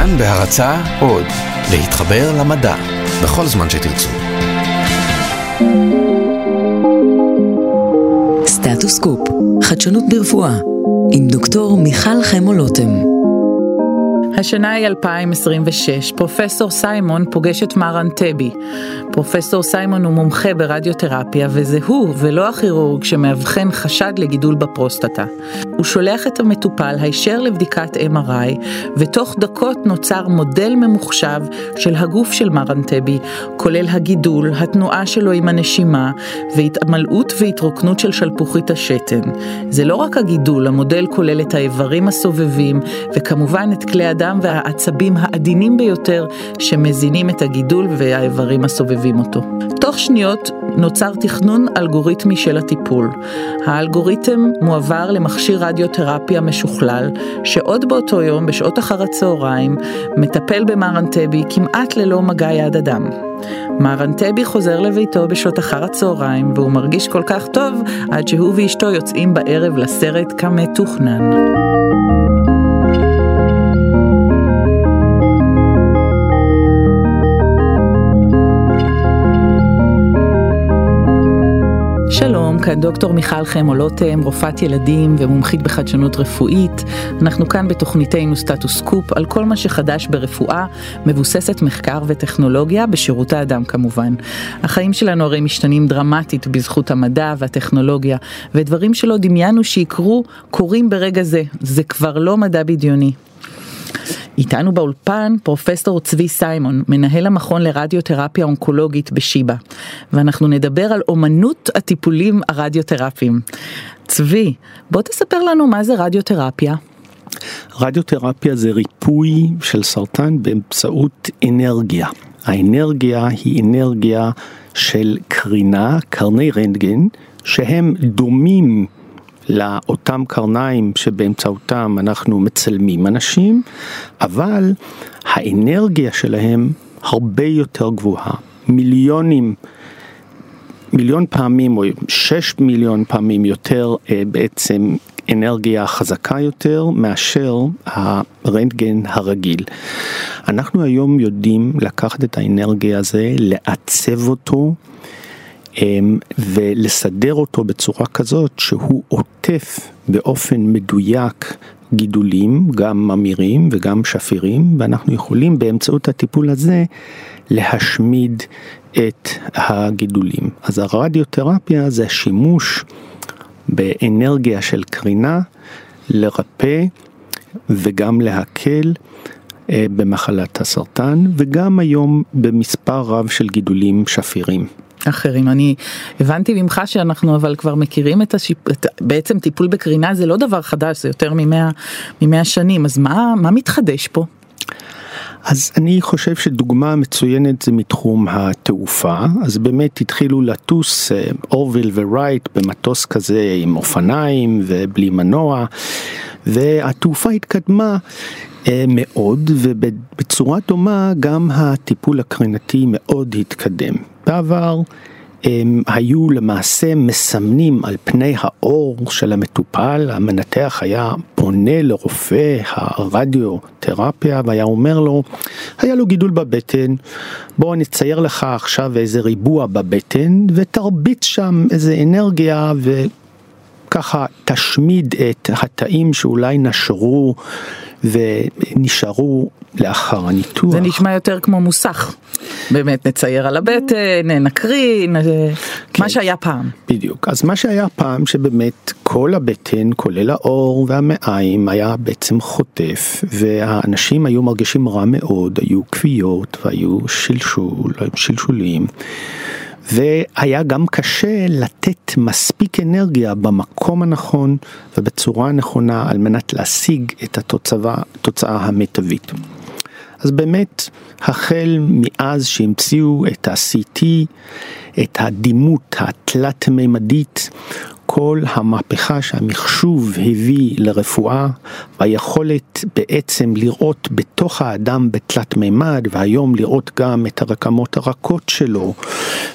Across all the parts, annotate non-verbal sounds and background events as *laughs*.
כאן בהרצה עוד, להתחבר למדע, בכל זמן שתרצו. סטטוס קופ, חדשנות ברפואה, עם דוקטור מיכל חמו לוטם. השנה היא 2026, פרופסור סיימון פוגש את מר אנטבי. פרופסור סיימון הוא מומחה ברדיותרפיה, וזה הוא ולא הכירורג שמאבחן חשד לגידול בפרוסטטה. הוא שולח את המטופל הישר לבדיקת MRI, ותוך דקות נוצר מודל ממוחשב של הגוף של מר אנטבי, כולל הגידול, התנועה שלו עם הנשימה, והתעמלאות והתרוקנות של שלפוחית השתן. זה לא רק הגידול, המודל כולל את האיברים הסובבים, וכמובן את כלי הדם והעצבים העדינים ביותר שמזינים את הגידול והאיברים הסובבים אותו. תוך שניות נוצר תכנון אלגוריתמי של הטיפול. האלגוריתם מועבר למכשיר רדיותרפיה משוכלל, שעוד באותו יום, בשעות אחר הצהריים, מטפל במר אנטבי כמעט ללא מגע יד אדם. מר אנטבי חוזר לביתו בשעות אחר הצהריים, והוא מרגיש כל כך טוב עד שהוא ואשתו יוצאים בערב לסרט כמתוכנן. כאן דוקטור מיכל חמו לוטם, רופאת ילדים ומומחית בחדשנות רפואית. אנחנו כאן בתוכניתנו סטטוס קופ על כל מה שחדש ברפואה, מבוססת מחקר וטכנולוגיה, בשירות האדם כמובן. החיים שלנו הרי משתנים דרמטית בזכות המדע והטכנולוגיה, ודברים שלא דמיינו שיקרו, קורים ברגע זה. זה כבר לא מדע בדיוני. איתנו באולפן פרופסור צבי סיימון, מנהל המכון לרדיותרפיה אונקולוגית בשיבא, ואנחנו נדבר על אומנות הטיפולים הרדיותרפיים. צבי, בוא תספר לנו מה זה רדיותרפיה. רדיותרפיה זה ריפוי של סרטן באמצעות אנרגיה. האנרגיה היא אנרגיה של קרינה, קרני רנטגן, שהם דומים לאותם קרניים שבאמצעותם אנחנו מצלמים אנשים, אבל האנרגיה שלהם הרבה יותר גבוהה. מיליונים, מיליון פעמים או שש מיליון פעמים יותר אה, בעצם אנרגיה חזקה יותר מאשר הרנטגן הרגיל. אנחנו היום יודעים לקחת את האנרגיה הזה, לעצב אותו. אמ, ולסדר אותו בצורה כזאת שהוא עוטף באופן מדויק גידולים, גם ממירים וגם שפירים, ואנחנו יכולים באמצעות הטיפול הזה להשמיד את הגידולים. אז הרדיותרפיה זה שימוש באנרגיה של קרינה לרפא וגם להקל אה, במחלת הסרטן, וגם היום במספר רב של גידולים שפירים. אחרים. אני הבנתי ממך שאנחנו אבל כבר מכירים את, השיפ... את בעצם טיפול בקרינה זה לא דבר חדש, זה יותר ממאה, ממאה שנים, אז מה, מה מתחדש פה? אז אני חושב שדוגמה מצוינת זה מתחום התעופה, אז באמת התחילו לטוס אה, אורוויל ורייט במטוס כזה עם אופניים ובלי מנוע, והתעופה התקדמה אה, מאוד, ובצורה דומה גם הטיפול הקרינתי מאוד התקדם. בעבר הם היו למעשה מסמנים על פני האור של המטופל, המנתח היה פונה לרופא הרדיותרפיה והיה אומר לו, היה לו גידול בבטן, בוא נצייר לך עכשיו איזה ריבוע בבטן ותרביץ שם איזה אנרגיה וככה תשמיד את התאים שאולי נשרו ונשארו לאחר הניתוח. זה נשמע יותר כמו מוסך. באמת נצייר על הבטן, נקרין, כן, מה שהיה פעם. בדיוק, אז מה שהיה פעם שבאמת כל הבטן, כולל האור והמעיים, היה בעצם חוטף, והאנשים היו מרגישים רע מאוד, היו כוויות והיו שלשול, שלשולים. והיה גם קשה לתת מספיק אנרגיה במקום הנכון ובצורה הנכונה על מנת להשיג את התוצאה המיטבית. אז באמת, החל מאז שהמציאו את ה-CT, את הדימות התלת-ממדית, כל המהפכה שהמחשוב הביא לרפואה והיכולת בעצם לראות בתוך האדם בתלת מימד והיום לראות גם את הרקמות הרכות שלו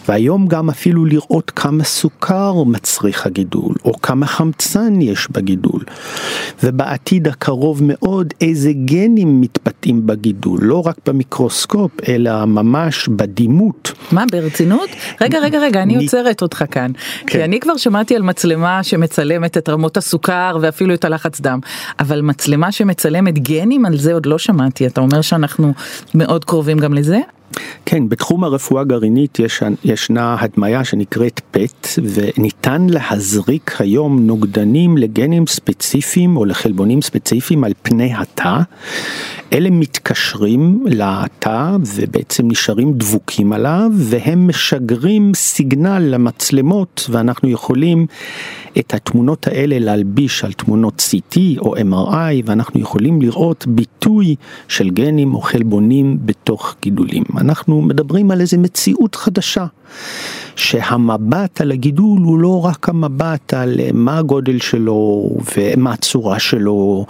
והיום גם אפילו לראות כמה סוכר מצריך הגידול או כמה חמצן יש בגידול ובעתיד הקרוב מאוד איזה גנים מתבטאים בגידול לא רק במיקרוסקופ אלא ממש בדימות. מה ברצינות? רגע רגע רגע אני עוצרת אותך כאן כן. כי אני כבר שמעתי על מצלמה שמצלמת את רמות הסוכר ואפילו את הלחץ דם אבל מצלמה שמצלמת גנים על זה עוד לא שמעתי אתה אומר שאנחנו מאוד קרובים גם לזה? כן, בתחום הרפואה הגרעינית יש, ישנה הדמיה שנקראת PET וניתן להזריק היום נוגדנים לגנים ספציפיים או לחלבונים ספציפיים על פני התא. אלה מתקשרים לתא ובעצם נשארים דבוקים עליו והם משגרים סיגנל למצלמות ואנחנו יכולים את התמונות האלה להלביש על תמונות CT או MRI ואנחנו יכולים לראות ביטוי של גנים או חלבונים בתוך גידולים. אנחנו מדברים על איזה מציאות חדשה. שהמבט על הגידול הוא לא רק המבט על מה הגודל שלו ומה הצורה שלו,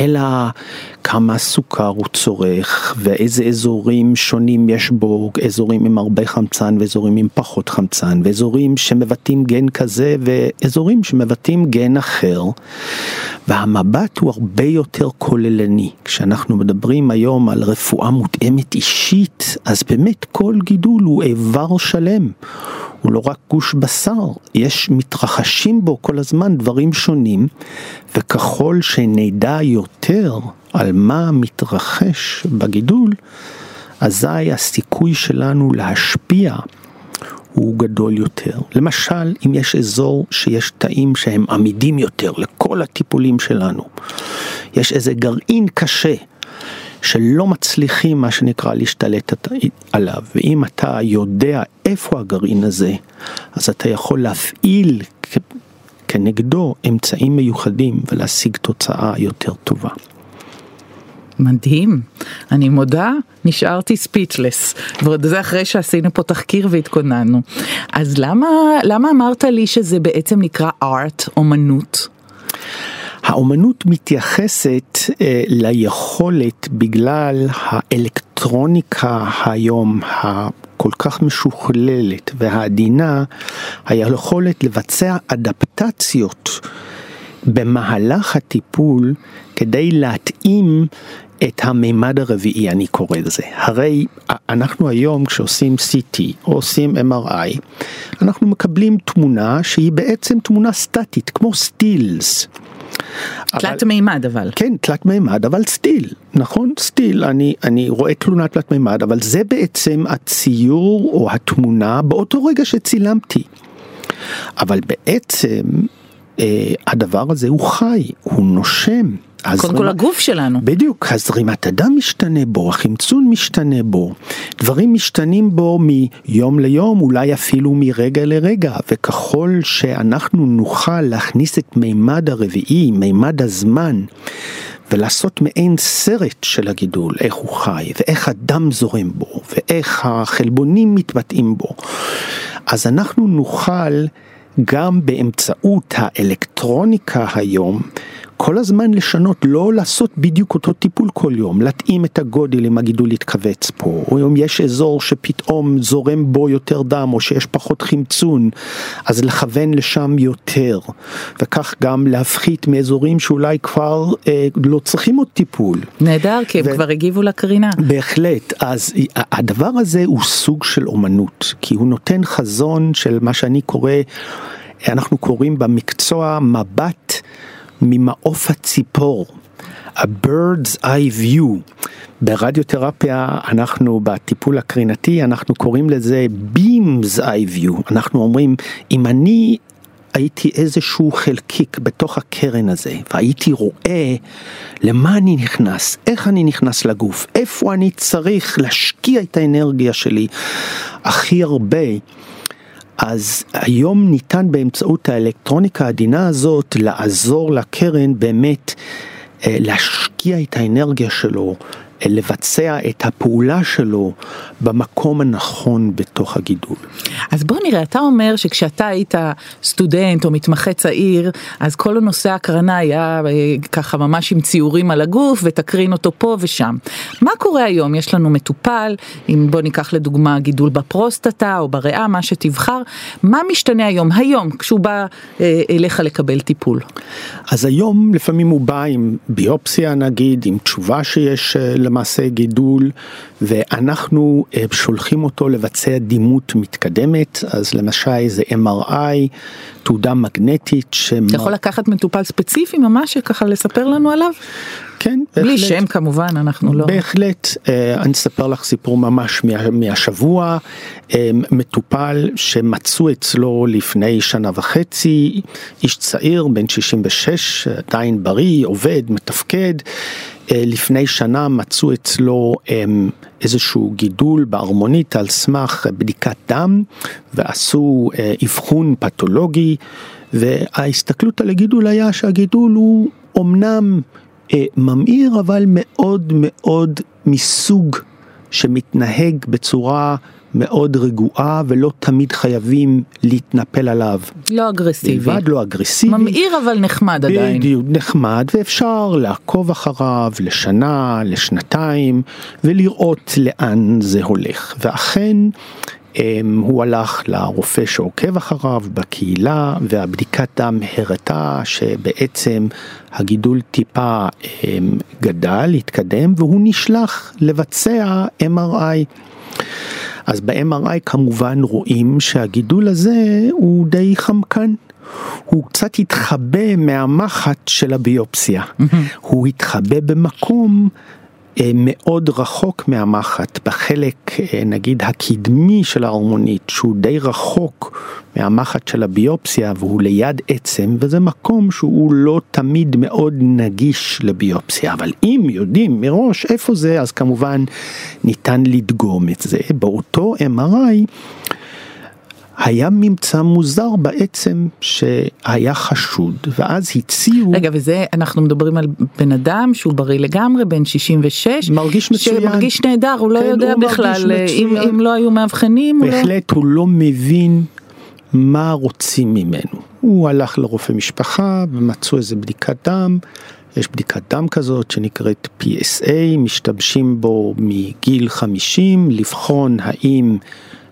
אלא כמה סוכר הוא צורך ואיזה אזורים שונים יש בו, אזורים עם הרבה חמצן ואזורים עם פחות חמצן, ואזורים שמבטאים גן כזה ואזורים שמבטאים גן אחר. והמבט הוא הרבה יותר כוללני. כשאנחנו מדברים היום על רפואה מותאמת אישית, אז באמת כל גידול הוא איבר שלם. הוא לא רק גוש בשר, יש, מתרחשים בו כל הזמן דברים שונים, וככל שנדע יותר על מה מתרחש בגידול, אזי הסיכוי שלנו להשפיע הוא גדול יותר. למשל, אם יש אזור שיש תאים שהם עמידים יותר לכל הטיפולים שלנו, יש איזה גרעין קשה שלא מצליחים מה שנקרא להשתלט עליו, ואם אתה יודע איפה הגרעין הזה, אז אתה יכול להפעיל כנגדו אמצעים מיוחדים ולהשיג תוצאה יותר טובה. מדהים, אני מודה, נשארתי ספיצ'לס, ועוד זה אחרי שעשינו פה תחקיר והתכוננו. אז למה, למה אמרת לי שזה בעצם נקרא ארט, אומנות? האומנות מתייחסת אה, ליכולת בגלל האלקטרוניקה היום הכל כך משוכללת והעדינה, היכולת לבצע אדפטציות במהלך הטיפול כדי להתאים את המימד הרביעי אני קורא לזה. הרי אנחנו היום כשעושים CT או עושים MRI, אנחנו מקבלים תמונה שהיא בעצם תמונה סטטית כמו סטילס. תלת מימד אבל. כן, תלת מימד, אבל סטיל, נכון? סטיל, אני, אני רואה תלונה תלת מימד, אבל זה בעצם הציור או התמונה באותו רגע שצילמתי. אבל בעצם אה, הדבר הזה הוא חי, הוא נושם. קודם כל הגוף שלנו. בדיוק, הזרימת הדם משתנה בו, החמצון משתנה בו, דברים משתנים בו מיום ליום, אולי אפילו מרגע לרגע, וככל שאנחנו נוכל להכניס את מימד הרביעי, מימד הזמן, ולעשות מעין סרט של הגידול, איך הוא חי, ואיך הדם זורם בו, ואיך החלבונים מתבטאים בו, אז אנחנו נוכל גם באמצעות האלקטרוניקה היום, כל הזמן לשנות, לא לעשות בדיוק אותו טיפול כל יום, להתאים את הגודל אם הגידול יתכווץ פה, או אם יש אזור שפתאום זורם בו יותר דם, או שיש פחות חמצון, אז לכוון לשם יותר, וכך גם להפחית מאזורים שאולי כבר אה, לא צריכים עוד טיפול. נהדר, כי הם ו... כבר הגיבו לקרינה. בהחלט, אז הדבר הזה הוא סוג של אומנות, כי הוא נותן חזון של מה שאני קורא, אנחנו קוראים במקצוע מבט ממעוף הציפור, a bird's eye view. ברדיותרפיה אנחנו בטיפול הקרינתי אנחנו קוראים לזה beam's eye view אנחנו אומרים אם אני הייתי איזשהו חלקיק בתוך הקרן הזה והייתי רואה למה אני נכנס, איך אני נכנס לגוף, איפה אני צריך להשקיע את האנרגיה שלי הכי הרבה אז היום ניתן באמצעות האלקטרוניקה העדינה הזאת לעזור לקרן באמת אה, להשקיע את האנרגיה שלו לבצע את הפעולה שלו במקום הנכון בתוך הגידול. אז בוא נראה, אתה אומר שכשאתה היית סטודנט או מתמחה צעיר, אז כל הנושא ההקרנה היה אה, ככה ממש עם ציורים על הגוף ותקרין אותו פה ושם. מה קורה היום? יש לנו מטופל, אם בוא ניקח לדוגמה גידול בפרוסטטה או בריאה, מה שתבחר, מה משתנה היום, היום, כשהוא בא אה, אליך לקבל טיפול? אז היום לפעמים הוא בא עם ביופסיה נגיד, עם תשובה שיש אה, למעשה גידול, ואנחנו אה, שולחים אותו לבצע דימות מתקדמת, אז למשל זה MRI, תעודה מגנטית. שמר... אתה יכול לקחת מטופל ספציפי ממש, ככה לספר לנו עליו? כן, בהחלט. בלי שם כמובן, אנחנו לא... בהחלט, אה, אני אספר לך סיפור ממש מהשבוע, אה, מטופל שמצאו אצלו לפני שנה וחצי, איש צעיר, בן 66, עדיין בריא, עובד, מתפקד. אה, לפני שנה מצאו אצלו איזשהו גידול בהרמונית על סמך בדיקת דם ועשו אבחון פתולוגי וההסתכלות על הגידול היה שהגידול הוא אמנם אה, ממאיר אבל מאוד מאוד מסוג שמתנהג בצורה מאוד רגועה ולא תמיד חייבים להתנפל עליו. לא אגרסיבי. בלבד לא אגרסיבי. ממאיר אבל נחמד עדיין. בדיוק, נחמד ואפשר לעקוב אחריו לשנה, לשנתיים ולראות לאן זה הולך. ואכן אמ, הוא הלך לרופא שעוקב אחריו בקהילה והבדיקת דם הראתה שבעצם הגידול טיפה אמ, גדל, התקדם והוא נשלח לבצע MRI. אז ב-MRI כמובן רואים שהגידול הזה הוא די חמקן. הוא קצת התחבא מהמחט של הביופסיה. הוא התחבא במקום מאוד רחוק מהמחט, בחלק אה, נגיד הקדמי של ההרמונית, שהוא די רחוק מהמחט של הביופסיה והוא ליד עצם, וזה מקום שהוא לא תמיד מאוד נגיש לביופסיה, אבל אם יודעים מראש איפה זה, אז כמובן ניתן לדגום את זה. באותו MRI היה ממצא מוזר בעצם שהיה חשוד, ואז הציעו... רגע, וזה, אנחנו מדברים על בן אדם שהוא בריא לגמרי, בן 66. מרגיש מצוין. שמרגיש נהדר, הוא לא כן, יודע הוא בכלל, אם, אם לא היו מאבחנים. בהחלט, הוא לא... הוא לא מבין מה רוצים ממנו. הוא הלך לרופא משפחה ומצאו איזה בדיקת דם. יש בדיקת דם כזאת שנקראת PSA, משתמשים בו מגיל 50, לבחון האם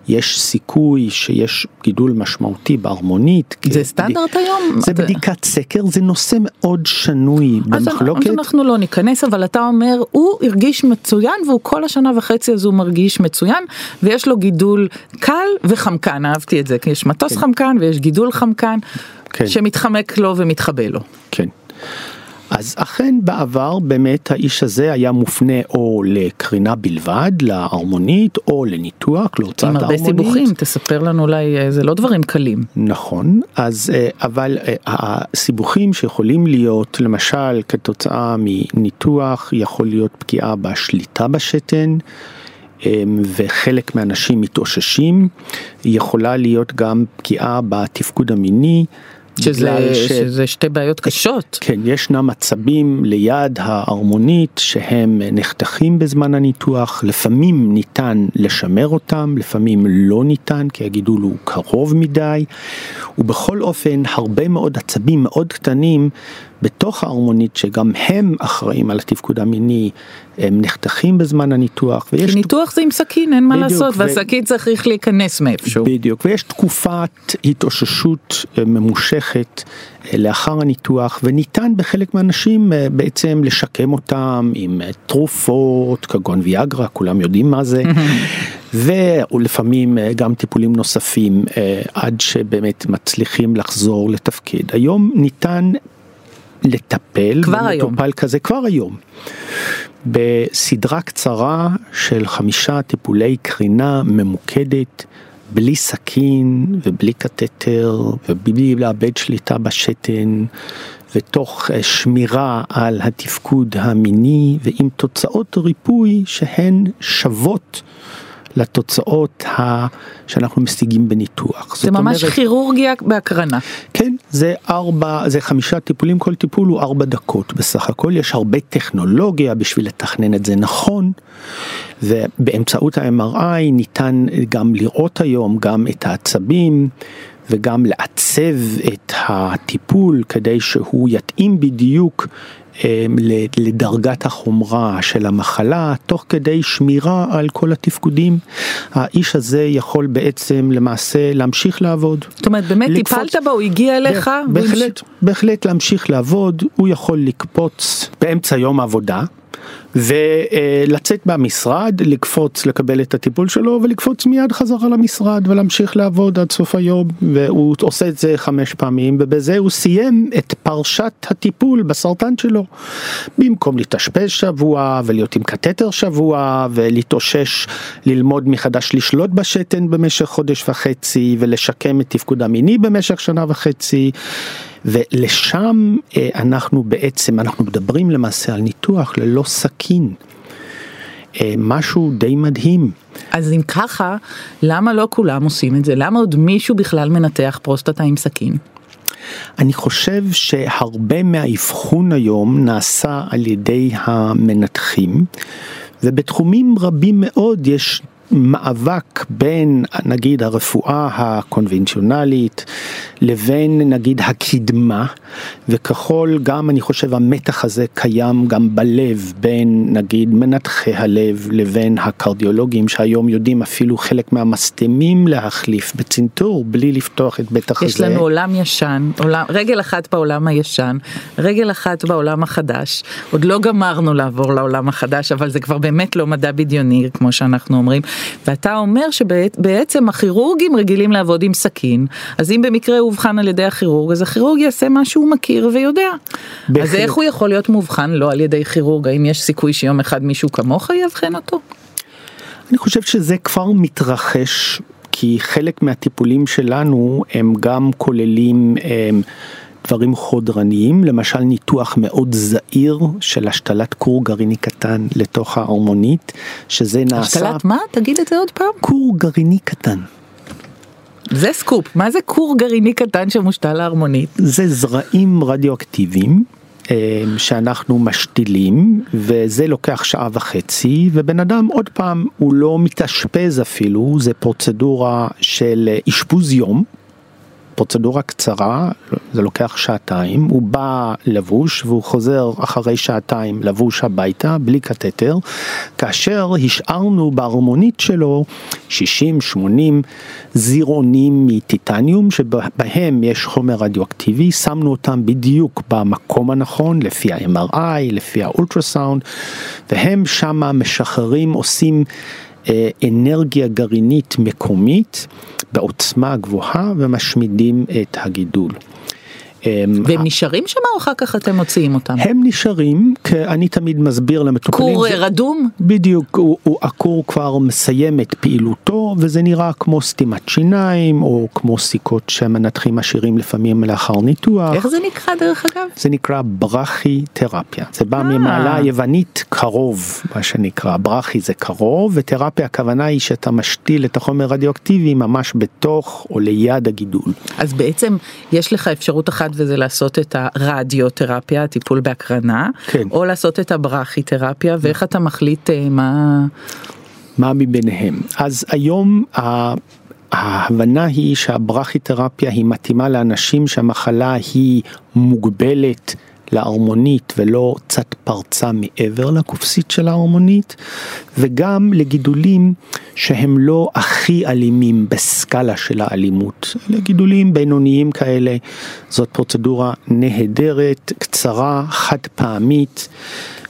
יש סיכוי שיש גידול משמעותי בהרמונית. זה סטנדרט היום? זה. בדיקת סקר, זה נושא מאוד שנוי במחלוקת. אז אנחנו לא ניכנס, אבל אתה אומר, הוא הרגיש מצוין והוא כל השנה וחצי הזו מרגיש מצוין, ויש לו גידול קל וחמקן, אהבתי את זה, כי יש מטוס כן. חמקן ויש גידול חמקן, כן. שמתחמק לו ומתחבא לו. כן. אז אכן בעבר באמת האיש הזה היה מופנה או לקרינה בלבד, להרמונית, או לניתוח, להוצאת ההרמונית. עם הרבה סיבוכים, תספר לנו אולי, אה, זה לא דברים קלים. נכון, אז אה, אבל אה, הסיבוכים שיכולים להיות, למשל כתוצאה מניתוח, יכול להיות פגיעה בשליטה בשתן. וחלק מהאנשים מתאוששים, יכולה להיות גם פגיעה בתפקוד המיני, שזה, ש... שזה שתי בעיות קשות. כן, ישנם מצבים ליד ההרמונית שהם נחתכים בזמן הניתוח, לפעמים ניתן לשמר אותם, לפעמים לא ניתן כי הגידול הוא קרוב מדי, ובכל אופן הרבה מאוד עצבים מאוד קטנים בתוך ההרמונית שגם הם אחראים על התפקוד המיני, הם נחתכים בזמן הניתוח. ויש כי ניתוח זה עם סכין, אין מה לעשות, ו... והסכין צריך להיכנס מאיפשהו. בדיוק, ויש תקופת התאוששות אה, ממושכת אה, לאחר הניתוח, וניתן בחלק מהאנשים אה, בעצם לשקם אותם עם תרופות, כגון ויאגרה, כולם יודעים מה זה. *laughs* ולפעמים גם טיפולים נוספים עד שבאמת מצליחים לחזור לתפקיד. היום ניתן לטפל במטופל כזה כבר היום. בסדרה קצרה של חמישה טיפולי קרינה ממוקדת, בלי סכין ובלי קתטר ובלי לאבד שליטה בשתן ותוך אה, שמירה על התפקוד המיני ועם תוצאות ריפוי שהן שוות לתוצאות ה... שאנחנו משיגים בניתוח. זה ממש אומרת, כירורגיה בהקרנה. כן, זה ארבע, זה חמישה טיפולים, כל טיפול הוא ארבע דקות בסך הכל, יש הרבה טכנולוגיה בשביל לתכנן את זה נכון, ובאמצעות ה-MRI ניתן גם לראות היום גם את העצבים. וגם לעצב את הטיפול כדי שהוא יתאים בדיוק לדרגת החומרה של המחלה, תוך כדי שמירה על כל התפקודים. האיש הזה יכול בעצם למעשה להמשיך לעבוד. זאת אומרת, באמת לקפוץ, טיפלת בו, הוא הגיע אליך? בהחלט, בהחלט להמשיך לעבוד, הוא יכול לקפוץ באמצע יום העבודה. ולצאת מהמשרד, לקפוץ לקבל את הטיפול שלו ולקפוץ מיד חזרה למשרד ולהמשיך לעבוד עד סוף היום והוא עושה את זה חמש פעמים ובזה הוא סיים את פרשת הטיפול בסרטן שלו. במקום להתאשפז שבוע ולהיות עם קתטר שבוע ולהתאושש ללמוד מחדש לשלוט בשתן במשך חודש וחצי ולשקם את תפקוד המיני במשך שנה וחצי. ולשם אה, אנחנו בעצם, אנחנו מדברים למעשה על ניתוח ללא סכין. אה, משהו די מדהים. אז אם ככה, למה לא כולם עושים את זה? למה עוד מישהו בכלל מנתח פרוסטטה עם סכין? אני חושב שהרבה מהאבחון היום נעשה על ידי המנתחים, ובתחומים רבים מאוד יש מאבק בין נגיד הרפואה הקונבנציונלית לבין נגיד הקדמה וככל גם אני חושב המתח הזה קיים גם בלב בין נגיד מנתחי הלב לבין הקרדיולוגים שהיום יודעים אפילו חלק מהמסתמים להחליף בצנתור בלי לפתוח את בית החזה. יש לנו עולם ישן, עולם, רגל אחת בעולם הישן, רגל אחת בעולם החדש, עוד לא גמרנו לעבור לעולם החדש אבל זה כבר באמת לא מדע בדיוני כמו שאנחנו אומרים. ואתה אומר שבעצם הכירורגים רגילים לעבוד עם סכין, אז אם במקרה הוא אובחן על ידי הכירורג, אז הכירורג יעשה מה שהוא מכיר ויודע. בהחלט. אז איך הוא יכול להיות מאובחן לא על ידי כירורג? האם יש סיכוי שיום אחד מישהו כמוך יאבחן אותו? אני חושב שזה כבר מתרחש, כי חלק מהטיפולים שלנו הם גם כוללים... הם, דברים חודרניים, למשל ניתוח מאוד זעיר של השתלת כור גרעיני קטן לתוך ההרמונית, שזה נעשה... השתלת מה? תגיד את זה עוד פעם. כור גרעיני קטן. זה סקופ, מה זה כור גרעיני קטן שמושתל להרמונית? זה זרעים רדיואקטיביים. אה, שאנחנו משתילים וזה לוקח שעה וחצי ובן אדם עוד פעם הוא לא מתאשפז אפילו זה פרוצדורה של אשפוז יום פרוצדורה קצרה, זה לוקח שעתיים, הוא בא לבוש והוא חוזר אחרי שעתיים לבוש הביתה בלי קתטר, כאשר השארנו בהרמונית שלו 60-80 זירונים מטיטניום שבהם יש חומר רדיואקטיבי, שמנו אותם בדיוק במקום הנכון לפי ה-MRI, לפי האולטרסאונד, והם שמה משחררים, עושים אה, אנרגיה גרעינית מקומית בעוצמה גבוהה ומשמידים את הגידול. והם נשארים שם או אחר כך אתם מוציאים אותם? הם נשארים, כי אני תמיד מסביר למטופלים. כור רדום? בדיוק, הוא, הוא, הכור כבר מסיים את פעילותו וזה נראה כמו סתימת שיניים או כמו סיכות שמנתחים משאירים לפעמים לאחר ניתוח. איך זה נקרא דרך אגב? זה נקרא ברכי תרפיה, זה בא ממעלה היוונית קרוב, מה שנקרא, ברכי זה קרוב ותרפיה הכוונה היא שאתה משתיל את החומר רדיואקטיבי ממש בתוך או ליד הגידול. אז בעצם יש לך אפשרות אחת וזה לעשות את הרדיותרפיה, הטיפול בהקרנה, כן. או לעשות את הברכיתרפיה, ואיך אתה מחליט אה, מה... מה מביניהם. אז היום ההבנה היא שהברכיתרפיה היא מתאימה לאנשים שהמחלה היא מוגבלת להרמונית ולא קצת פרצה מעבר לקופסית של ההרמונית, וגם לגידולים שהם לא הכי אלימים בסקאלה של האלימות, אלה גידולים בינוניים כאלה, זאת פרוצדורה נהדרת, קצרה, חד פעמית.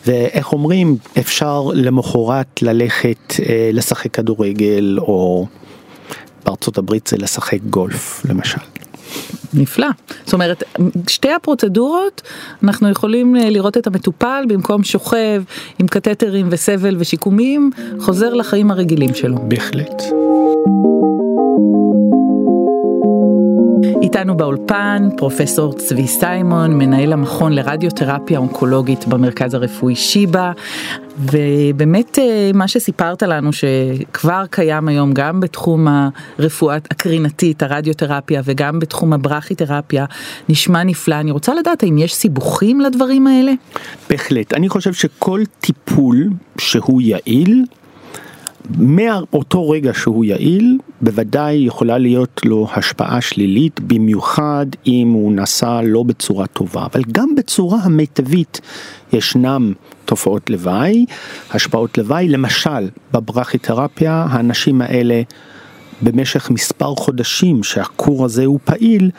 ואיך אומרים, אפשר למחרת ללכת אה, לשחק כדורגל, או בארצות הברית זה לשחק גולף למשל. נפלא. זאת אומרת, שתי הפרוצדורות, אנחנו יכולים אה, לראות את המטופל במקום שוכב עם קתטרים וסבל ושיקומים, חוזר לחיים הרגילים שלו. בהחלט. איתנו באולפן פרופסור צבי סיימון, מנהל המכון לרדיותרפיה אונקולוגית במרכז הרפואי שיבא, ובאמת אה, מה שסיפרת לנו שכבר קיים היום גם בתחום הרפואה הקרינתית, הרדיותרפיה וגם בתחום הברכיתרפיה, נשמע נפלא. אני רוצה לדעת האם יש סיבוכים לדברים האלה? בהחלט. אני חושב שכל טיפול שהוא יעיל, מאותו רגע שהוא יעיל, בוודאי יכולה להיות לו השפעה שלילית, במיוחד אם הוא נעשה לא בצורה טובה, אבל גם בצורה המיטבית ישנם תופעות לוואי, השפעות לוואי, למשל בברכיתרפיה האנשים האלה במשך מספר חודשים שהכור הזה הוא פעיל,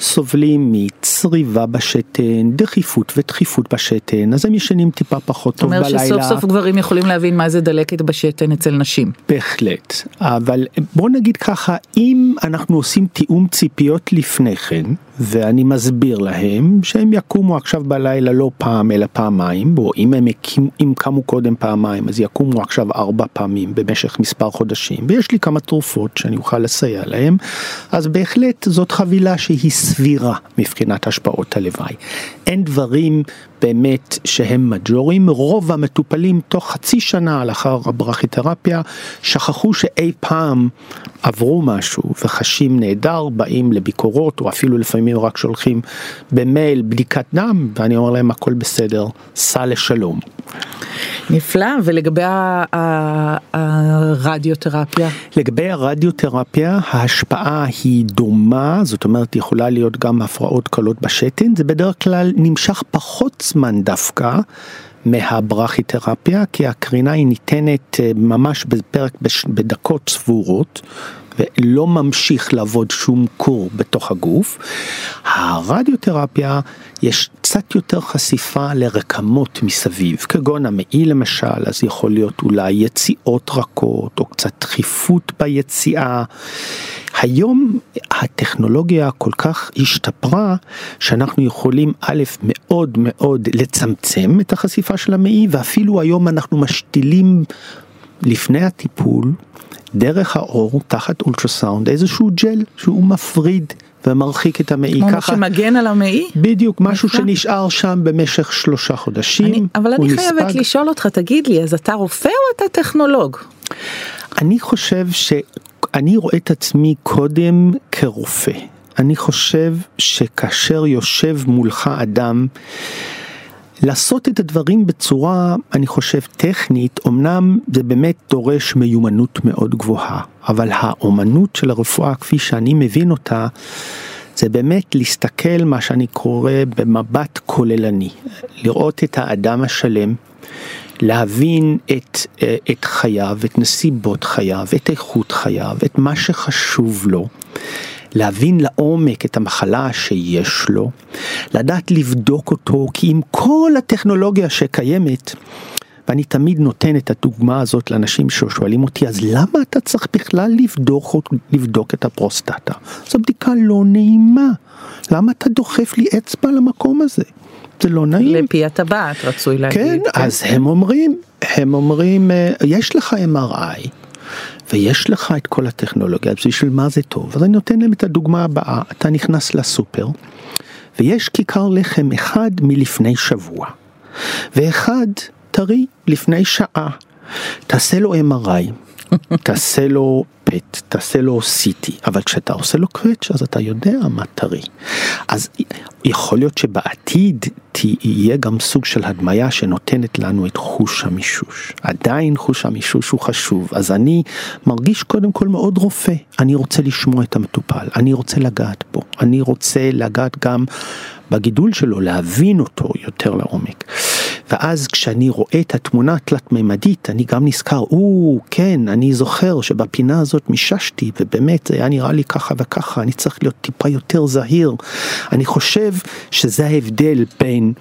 סובלים מצריבה בשתן, דחיפות ודחיפות בשתן, אז הם ישנים טיפה פחות טוב בלילה. זאת אומרת שסוף סוף גברים יכולים להבין מה זה דלקת בשתן אצל נשים. בהחלט, אבל בוא נגיד ככה, אם אנחנו עושים תיאום ציפיות לפני כן, ואני מסביר להם שהם יקומו עכשיו בלילה לא פעם אלא פעמיים, או אם הם הקים, אם קמו קודם פעמיים אז יקומו עכשיו ארבע פעמים במשך מספר חודשים, ויש לי כמה תרופות שאני אוכל לסייע להם, אז בהחלט זאת חבילה שהיא סבירה מבחינת השפעות הלוואי. אין דברים באמת שהם מג'ורים, רוב המטופלים תוך חצי שנה לאחר הברכיתרפיה שכחו שאי פעם עברו משהו וחשים נהדר, באים לביקורות או אפילו לפעמים רק שולחים במייל בדיקת דם ואני אומר להם הכל בסדר, סע לשלום. נפלא, ולגבי הרדיותרפיה? לגבי הרדיותרפיה ההשפעה היא דומה, זאת אומרת יכולה להיות גם הפרעות קלות בשתן, זה בדרך כלל נמשך פחות זמן דווקא. מהברכיתרפיה כי הקרינה היא ניתנת אה, ממש בפרק בדקות סבורות ולא ממשיך לעבוד שום קור בתוך הגוף. הרדיותרפיה יש קצת יותר חשיפה לרקמות מסביב, כגון המעי למשל, אז יכול להיות אולי יציאות רכות או קצת דחיפות ביציאה. היום הטכנולוגיה כל כך השתפרה שאנחנו יכולים א' מאוד מאוד לצמצם את החשיפה של המעי ואפילו היום אנחנו משתילים לפני הטיפול דרך האור תחת אולטרסאונד איזשהו ג'ל שהוא מפריד ומרחיק את המעי ככה. כמו שמגן על המעי? בדיוק, משהו שנשאר שם במשך שלושה חודשים. אני, אבל אני נספג. חייבת לשאול אותך, תגיד לי, אז אתה רופא או אתה טכנולוג? אני חושב שאני רואה את עצמי קודם כרופא. אני חושב שכאשר יושב מולך אדם לעשות את הדברים בצורה, אני חושב, טכנית, אמנם זה באמת דורש מיומנות מאוד גבוהה, אבל האומנות של הרפואה, כפי שאני מבין אותה, זה באמת להסתכל מה שאני קורא במבט כוללני, לראות את האדם השלם, להבין את, את חייו, את נסיבות חייו, את איכות חייו, את מה שחשוב לו. להבין לעומק את המחלה שיש לו, לדעת לבדוק אותו, כי עם כל הטכנולוגיה שקיימת, ואני תמיד נותן את הדוגמה הזאת לאנשים ששואלים אותי, אז למה אתה צריך בכלל לבדוק, לבדוק את הפרוסטטה? זו בדיקה לא נעימה. למה אתה דוחף לי אצבע למקום הזה? זה לא נעים. לפי הטבעת רצוי להגיד. כן, כן, אז הם אומרים, הם אומרים, אה, יש לך MRI. ויש לך את כל הטכנולוגיה, אז בשביל מה זה טוב? אז אני נותן להם את הדוגמה הבאה, אתה נכנס לסופר, ויש כיכר לחם אחד מלפני שבוע, ואחד טרי לפני שעה. תעשה לו MRI, *laughs* תעשה לו פט, תעשה לו CT, אבל כשאתה עושה לו קווץ' אז אתה יודע מה טרי. אז יכול להיות שבעתיד תהיה גם סוג של הדמיה שנותנת לנו את חוש המישוש. עדיין חוש המישוש הוא חשוב, אז אני מרגיש קודם כל מאוד רופא. אני רוצה לשמוע את המטופל, אני רוצה לגעת בו, אני רוצה לגעת גם בגידול שלו, להבין אותו יותר לעומק. ואז כשאני רואה את התמונה התלת-ממדית, אני גם נזכר, או, כן, אני זוכר שבפינה הזאת מיששתי, ובאמת זה היה נראה לי ככה וככה, אני צריך להיות טיפה יותר זהיר. אני חושב שזה ההבדל בין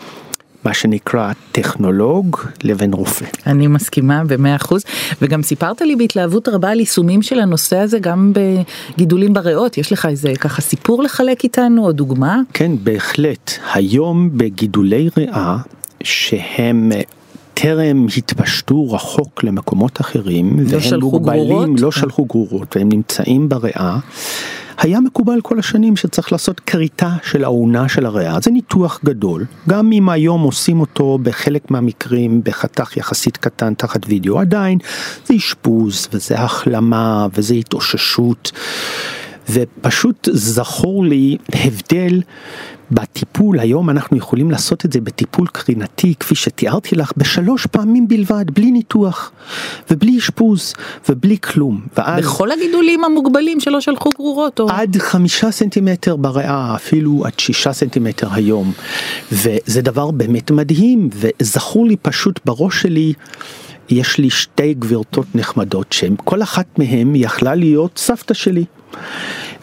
מה שנקרא טכנולוג לבין רופא. אני מסכימה במאה אחוז וגם סיפרת לי בהתלהבות רבה על יישומים של הנושא הזה גם בגידולים בריאות יש לך איזה ככה סיפור לחלק איתנו או דוגמה? כן בהחלט היום בגידולי ריאה שהם טרם התפשטו רחוק למקומות אחרים לא והם מוגבלים, לא שלחו גרורות והם נמצאים בריאה. היה מקובל כל השנים שצריך לעשות כריתה של האונה של הריאה, זה ניתוח גדול, גם אם היום עושים אותו בחלק מהמקרים בחתך יחסית קטן תחת וידאו, עדיין זה אשפוז וזה החלמה וזה התאוששות. ופשוט זכור לי הבדל בטיפול, היום אנחנו יכולים לעשות את זה בטיפול קרינתי, כפי שתיארתי לך, בשלוש פעמים בלבד, בלי ניתוח, ובלי אשפוז, ובלי כלום. ואז... בכל הגידולים המוגבלים שלא שלחו גרורות? או... עד חמישה סנטימטר בריאה, אפילו עד שישה סנטימטר היום. וזה דבר באמת מדהים, וזכור לי פשוט בראש שלי, יש לי שתי גבירתות נחמדות, שכל אחת מהן יכלה להיות סבתא שלי.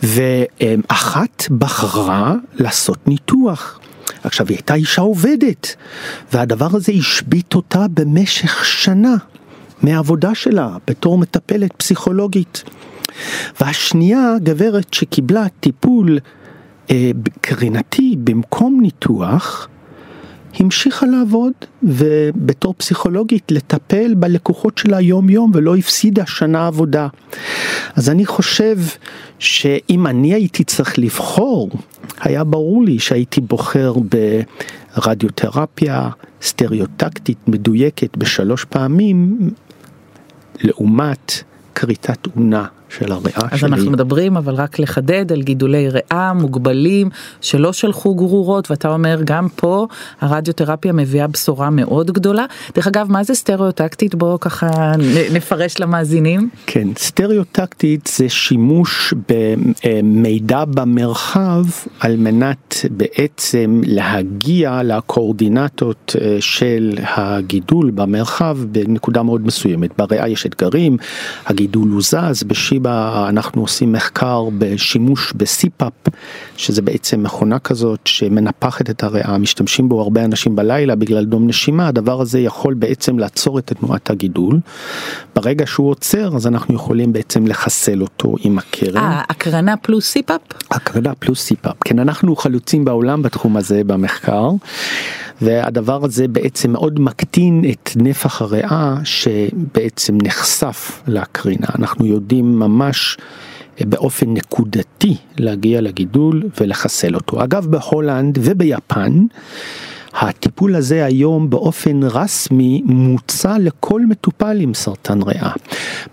ואחת בחרה לעשות ניתוח. עכשיו היא הייתה אישה עובדת, והדבר הזה השבית אותה במשך שנה מהעבודה שלה בתור מטפלת פסיכולוגית. והשנייה גברת שקיבלה טיפול אה, קרינתי במקום ניתוח, המשיכה לעבוד ובתור פסיכולוגית לטפל בלקוחות שלה יום יום ולא הפסידה שנה עבודה. אז אני חושב שאם אני הייתי צריך לבחור, היה ברור לי שהייתי בוחר ברדיותרפיה סטריאוטקטית מדויקת בשלוש פעמים לעומת כריתת אונה של הריאה אז שלי. אז אנחנו מדברים אבל רק לחדד על גידולי ריאה מוגבלים שלא שלחו גרורות ואתה אומר גם פה הרדיותרפיה מביאה בשורה מאוד גדולה. דרך אגב מה זה סטריאוטקטית בוא ככה נפרש למאזינים. כן סטריאוטקטית זה שימוש במידע במרחב על מנת בעצם להגיע לקואורדינטות אה, של הגידול במרחב בנקודה מאוד מסוימת. בריאה יש אתגרים, הגידול הוא זז, בשיב בשיבא אנחנו עושים מחקר בשימוש בסיפאפ, שזה בעצם מכונה כזאת שמנפחת את הריאה, משתמשים בו הרבה אנשים בלילה בגלל דום נשימה, הדבר הזה יכול בעצם לעצור את תנועת הגידול. ברגע שהוא עוצר אז אנחנו יכולים בעצם לחסל אותו עם הקרן. אה, הקרנה פלוס CPAP? הקרנה פלוס CPAP, כן אנחנו חלוצים בעולם בתחום הזה במחקר. והדבר הזה בעצם מאוד מקטין את נפח הריאה שבעצם נחשף לקרינה. אנחנו יודעים ממש באופן נקודתי להגיע לגידול ולחסל אותו. אגב בהולנד וביפן הטיפול הזה היום באופן רסמי מוצע לכל מטופל עם סרטן ריאה.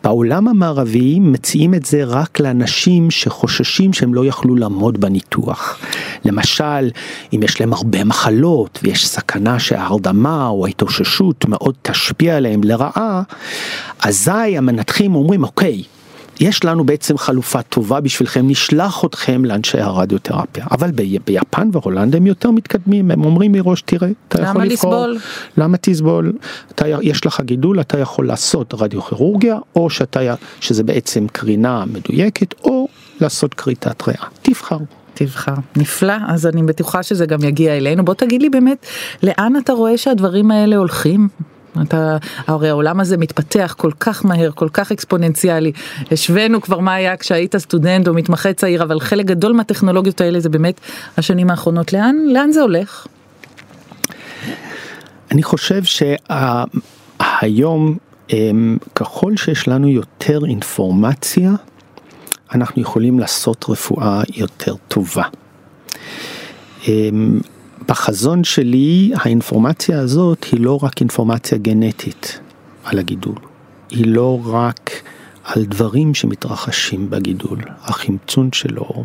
בעולם המערבי מציעים את זה רק לאנשים שחוששים שהם לא יכלו לעמוד בניתוח. למשל, אם יש להם הרבה מחלות ויש סכנה שההרדמה או ההתאוששות מאוד תשפיע עליהם לרעה, אזי המנתחים אומרים אוקיי, יש לנו בעצם חלופה טובה בשבילכם, נשלח אתכם לאנשי הרדיותרפיה. אבל ב- ביפן והולנד הם יותר מתקדמים, הם אומרים מראש, תראה, אתה יכול לבחור. למה לסבול? למה תסבול? אתה, יש לך גידול, אתה יכול לעשות רדיוכירורגיה, או שאתה, שזה בעצם קרינה מדויקת, או לעשות כריתת ריאה. תבחר. תבחר. נפלא, אז אני בטוחה שזה גם יגיע אלינו. בוא תגיד לי באמת, לאן אתה רואה שהדברים האלה הולכים? אתה, הרי העולם הזה מתפתח כל כך מהר, כל כך אקספוננציאלי. השווינו כבר מה היה כשהיית סטודנט או מתמחה צעיר, אבל חלק גדול מהטכנולוגיות האלה זה באמת השנים האחרונות. לאן, לאן זה הולך? אני חושב שהיום, אמ, ככל שיש לנו יותר אינפורמציה, אנחנו יכולים לעשות רפואה יותר טובה. בחזון שלי האינפורמציה הזאת היא לא רק אינפורמציה גנטית על הגידול, היא לא רק על דברים שמתרחשים בגידול, החמצון שלו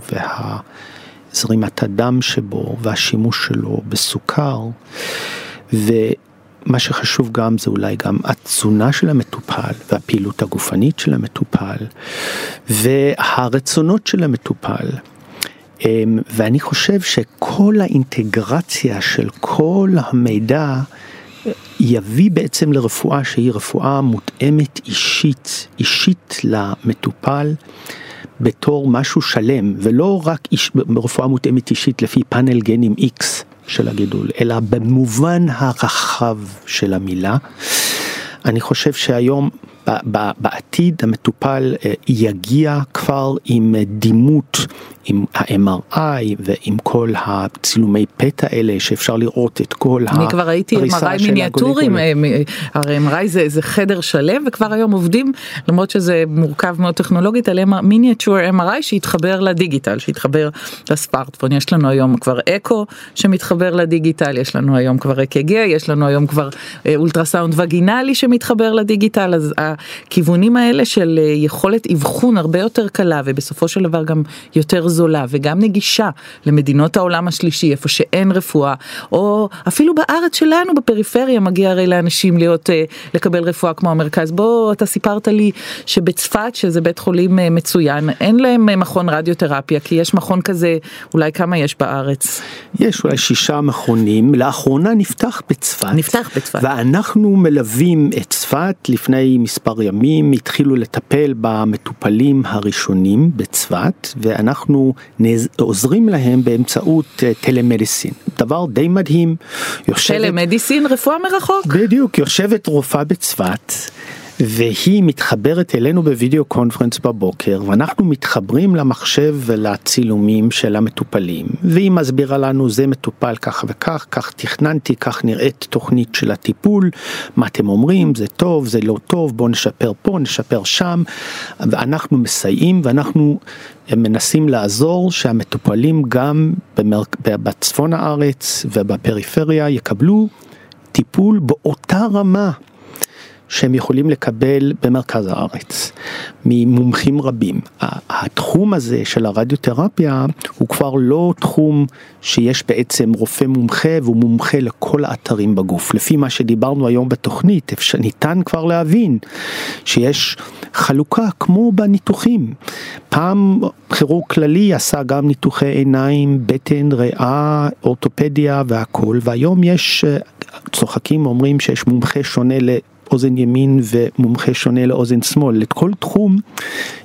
והזרימת הדם שבו והשימוש שלו בסוכר. ומה שחשוב גם זה אולי גם התזונה של המטופל והפעילות הגופנית של המטופל והרצונות של המטופל. אמ, ואני חושב שכל האינטגרציה של כל המידע יביא בעצם לרפואה שהיא רפואה מותאמת אישית, אישית למטופל. בתור משהו שלם ולא רק איש, רפואה מותאמת אישית לפי פאנל גנים X של הגידול אלא במובן הרחב של המילה. אני חושב שהיום בעתיד המטופל אה, יגיע כבר עם דימות, עם ה-MRI ועם כל הצילומי פתע האלה שאפשר לראות את כל אני כבר ראיתי MRI מיניאטורים, אה, הרי MRI זה, זה חדר שלם וכבר היום עובדים, למרות שזה מורכב מאוד טכנולוגית, על מיניאטור MRI שהתחבר לדיגיטל, שהתחבר לספארטפון, יש לנו היום כבר אקו שמתחבר לדיגיטל, יש לנו היום כבר אק"ג, יש לנו היום כבר אה, אולטרסאונד וגינלי שמתחבר לדיגיטל, אז הכיוונים האלה של אה, יכולת אבחון הרבה יותר קלה ובסופו של דבר גם יותר זולה וגם נגישה למדינות העולם השלישי איפה שאין רפואה או אפילו בארץ שלנו בפריפריה מגיע הרי לאנשים להיות אה, לקבל רפואה כמו המרכז בוא אתה סיפרת לי שבצפת שזה בית חולים מצוין אין להם מכון רדיותרפיה כי יש מכון כזה אולי כמה יש בארץ. יש אולי שישה מכונים לאחרונה נפתח בצפת. נפתח בצפת. ואנחנו מלווים את צפת לפני מספר ימים התחילו לטפל במטופלים הראשונים בצפת ואנחנו נז... עוזרים להם באמצעות טלמדיסין אה, דבר די מדהים. יושבת... טלמדיסין רפואה מרחוק. בדיוק יושבת רופאה בצפת. והיא מתחברת אלינו בווידאו קונפרנס בבוקר ואנחנו מתחברים למחשב ולצילומים של המטופלים. והיא מסבירה לנו זה מטופל כך וכך כך תכננתי כך נראית תוכנית של הטיפול מה אתם אומרים זה טוב זה לא טוב בוא נשפר פה נשפר שם. ואנחנו מסייעים ואנחנו מנסים לעזור שהמטופלים גם במר... בצפון הארץ ובפריפריה יקבלו טיפול באותה רמה שהם יכולים לקבל במרכז הארץ ממומחים רבים. התחום הזה של הרדיותרפיה הוא כבר לא תחום שיש בעצם רופא מומחה והוא מומחה לכל האתרים בגוף. לפי מה שדיברנו היום בתוכנית, ניתן כבר להבין שיש חלוקה כמו בניתוחים. פעם כירורג כללי עשה גם ניתוחי עיניים, בטן, ריאה, אורתופדיה והכל, והיום יש, אה, צוחקים אומרים שיש מומחה שונה אוזן ימין ומומחה שונה לאוזן שמאל, לכל תחום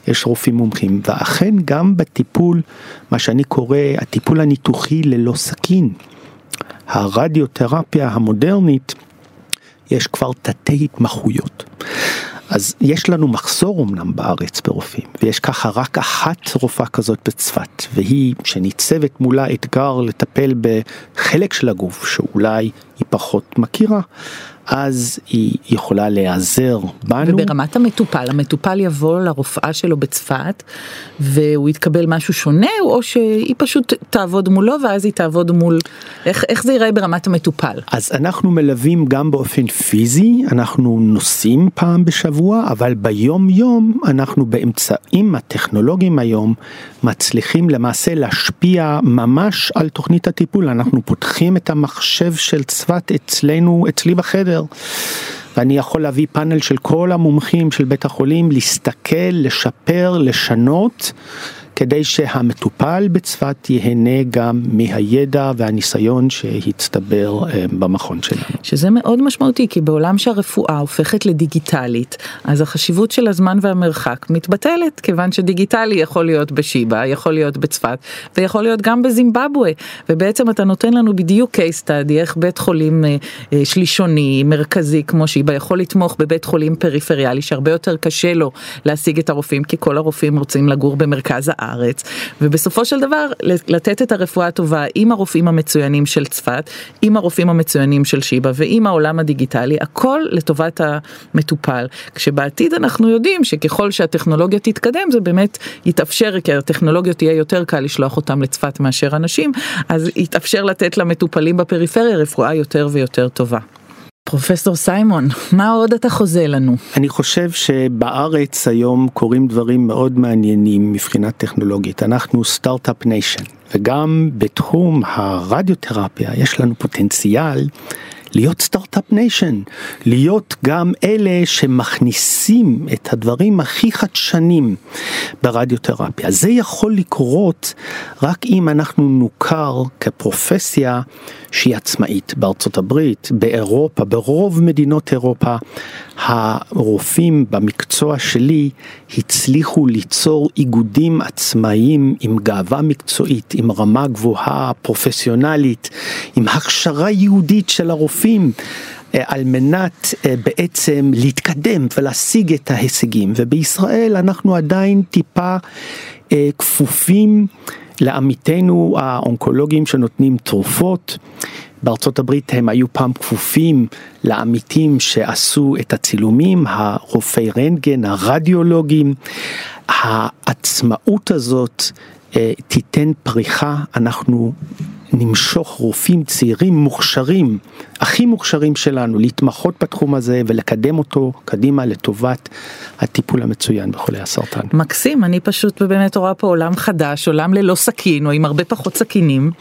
יש רופאים מומחים, ואכן גם בטיפול, מה שאני קורא הטיפול הניתוחי ללא סכין, הרדיותרפיה המודרנית, יש כבר תתי התמחויות. אז יש לנו מחסור אמנם בארץ ברופאים, ויש ככה רק אחת רופאה כזאת בצפת, והיא שניצבת מולה אתגר לטפל בחלק של הגוף שאולי היא פחות מכירה, אז היא יכולה להיעזר בנו. וברמת המטופל, המטופל יבוא לרופאה שלו בצפת והוא יתקבל משהו שונה או שהיא פשוט תעבוד מולו ואז היא תעבוד מול, איך, איך זה ייראה ברמת המטופל? אז אנחנו מלווים גם באופן פיזי, אנחנו נוסעים פעם בשבוע, אבל ביום יום אנחנו באמצעים הטכנולוגיים היום מצליחים למעשה להשפיע ממש על תוכנית הטיפול, אנחנו פותחים את המחשב של צפת אצלנו, אצלי בחדר. ואני יכול להביא פאנל של כל המומחים של בית החולים, להסתכל, לשפר, לשנות. כדי שהמטופל בצפת ייהנה גם מהידע והניסיון שהצטבר אה, במכון שלנו. שזה מאוד משמעותי כי בעולם שהרפואה הופכת לדיגיטלית אז החשיבות של הזמן והמרחק מתבטלת כיוון שדיגיטלי יכול להיות בשיבא, יכול להיות בצפת ויכול להיות גם בזימבבואה ובעצם אתה נותן לנו בדיוק case study איך בית חולים אה, אה, שלישוני מרכזי כמו שיבא יכול לתמוך בבית חולים פריפריאלי שהרבה יותר קשה לו להשיג את הרופאים כי כל הרופאים רוצים לגור במרכז הארץ. בארץ ובסופו של דבר לתת את הרפואה הטובה עם הרופאים המצוינים של צפת, עם הרופאים המצוינים של שיבא ועם העולם הדיגיטלי, הכל לטובת המטופל. כשבעתיד אנחנו יודעים שככל שהטכנולוגיה תתקדם זה באמת יתאפשר, כי הטכנולוגיות תהיה יותר קל לשלוח אותם לצפת מאשר אנשים, אז יתאפשר לתת למטופלים בפריפריה רפואה יותר ויותר טובה. פרופסור סיימון, מה עוד אתה חוזה לנו? אני חושב שבארץ היום קורים דברים מאוד מעניינים מבחינה טכנולוגית. אנחנו start-up nation, וגם בתחום הרדיותרפיה יש לנו פוטנציאל להיות start-up nation, להיות גם אלה שמכניסים את הדברים הכי חדשנים ברדיותרפיה. זה יכול לקרות רק אם אנחנו נוכר כפרופסיה שהיא עצמאית בארצות הברית, באירופה, ברוב מדינות אירופה, הרופאים במקצוע שלי הצליחו ליצור איגודים עצמאיים עם גאווה מקצועית, עם רמה גבוהה, פרופסיונלית, עם הכשרה יהודית של הרופאים. על מנת בעצם להתקדם ולהשיג את ההישגים ובישראל אנחנו עדיין טיפה כפופים לעמיתינו האונקולוגים שנותנים תרופות. בארצות הברית הם היו פעם כפופים לעמיתים שעשו את הצילומים, הרופאי רנטגן, הרדיולוגים. העצמאות הזאת אה, תיתן פריחה, אנחנו נמשוך רופאים צעירים מוכשרים, הכי מוכשרים שלנו, להתמחות בתחום הזה ולקדם אותו קדימה לטובת הטיפול המצוין בחולי הסרטן. מקסים, אני פשוט באמת רואה פה עולם חדש, עולם ללא סכין או עם הרבה פחות סכינים,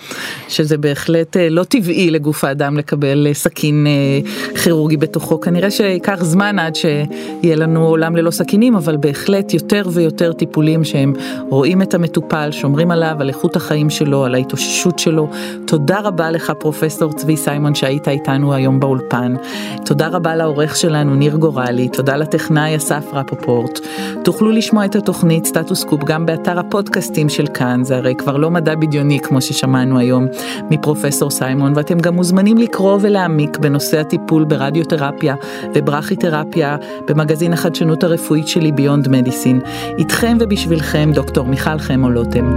שזה בהחלט אה, לא טבעי לגוף האדם לקבל אה, סכין אה, כירורגי בתוכו, כנראה שייקח זמן עד שיהיה לנו עולם ללא סכינים, אבל בהחלט יותר ויותר טיפולים שהם רואים את המטופל, שומרים עליו, על איכות החיים שלו, על ההתאוששות שלו. תודה רבה לך פרופסור צבי סיימון שהיית איתנו היום באולפן. תודה רבה לעורך שלנו ניר גורלי, תודה לטכנאי אסף רפופורט. תוכלו לשמוע את התוכנית סטטוס קופ גם באתר הפודקאסטים של כאן, זה הרי כבר לא מדע בדיוני כמו ששמענו היום מפרופסור סיימון, ואתם גם מוזמנים לקרוא ולהעמיק בנושא הטיפול ברדיותרפיה וברכיתרפיה במגזין החדשנות הרפואית שלי ביונד מדיסין. איתכם ובשבילכם דוקטור מיכל חמו לוטם.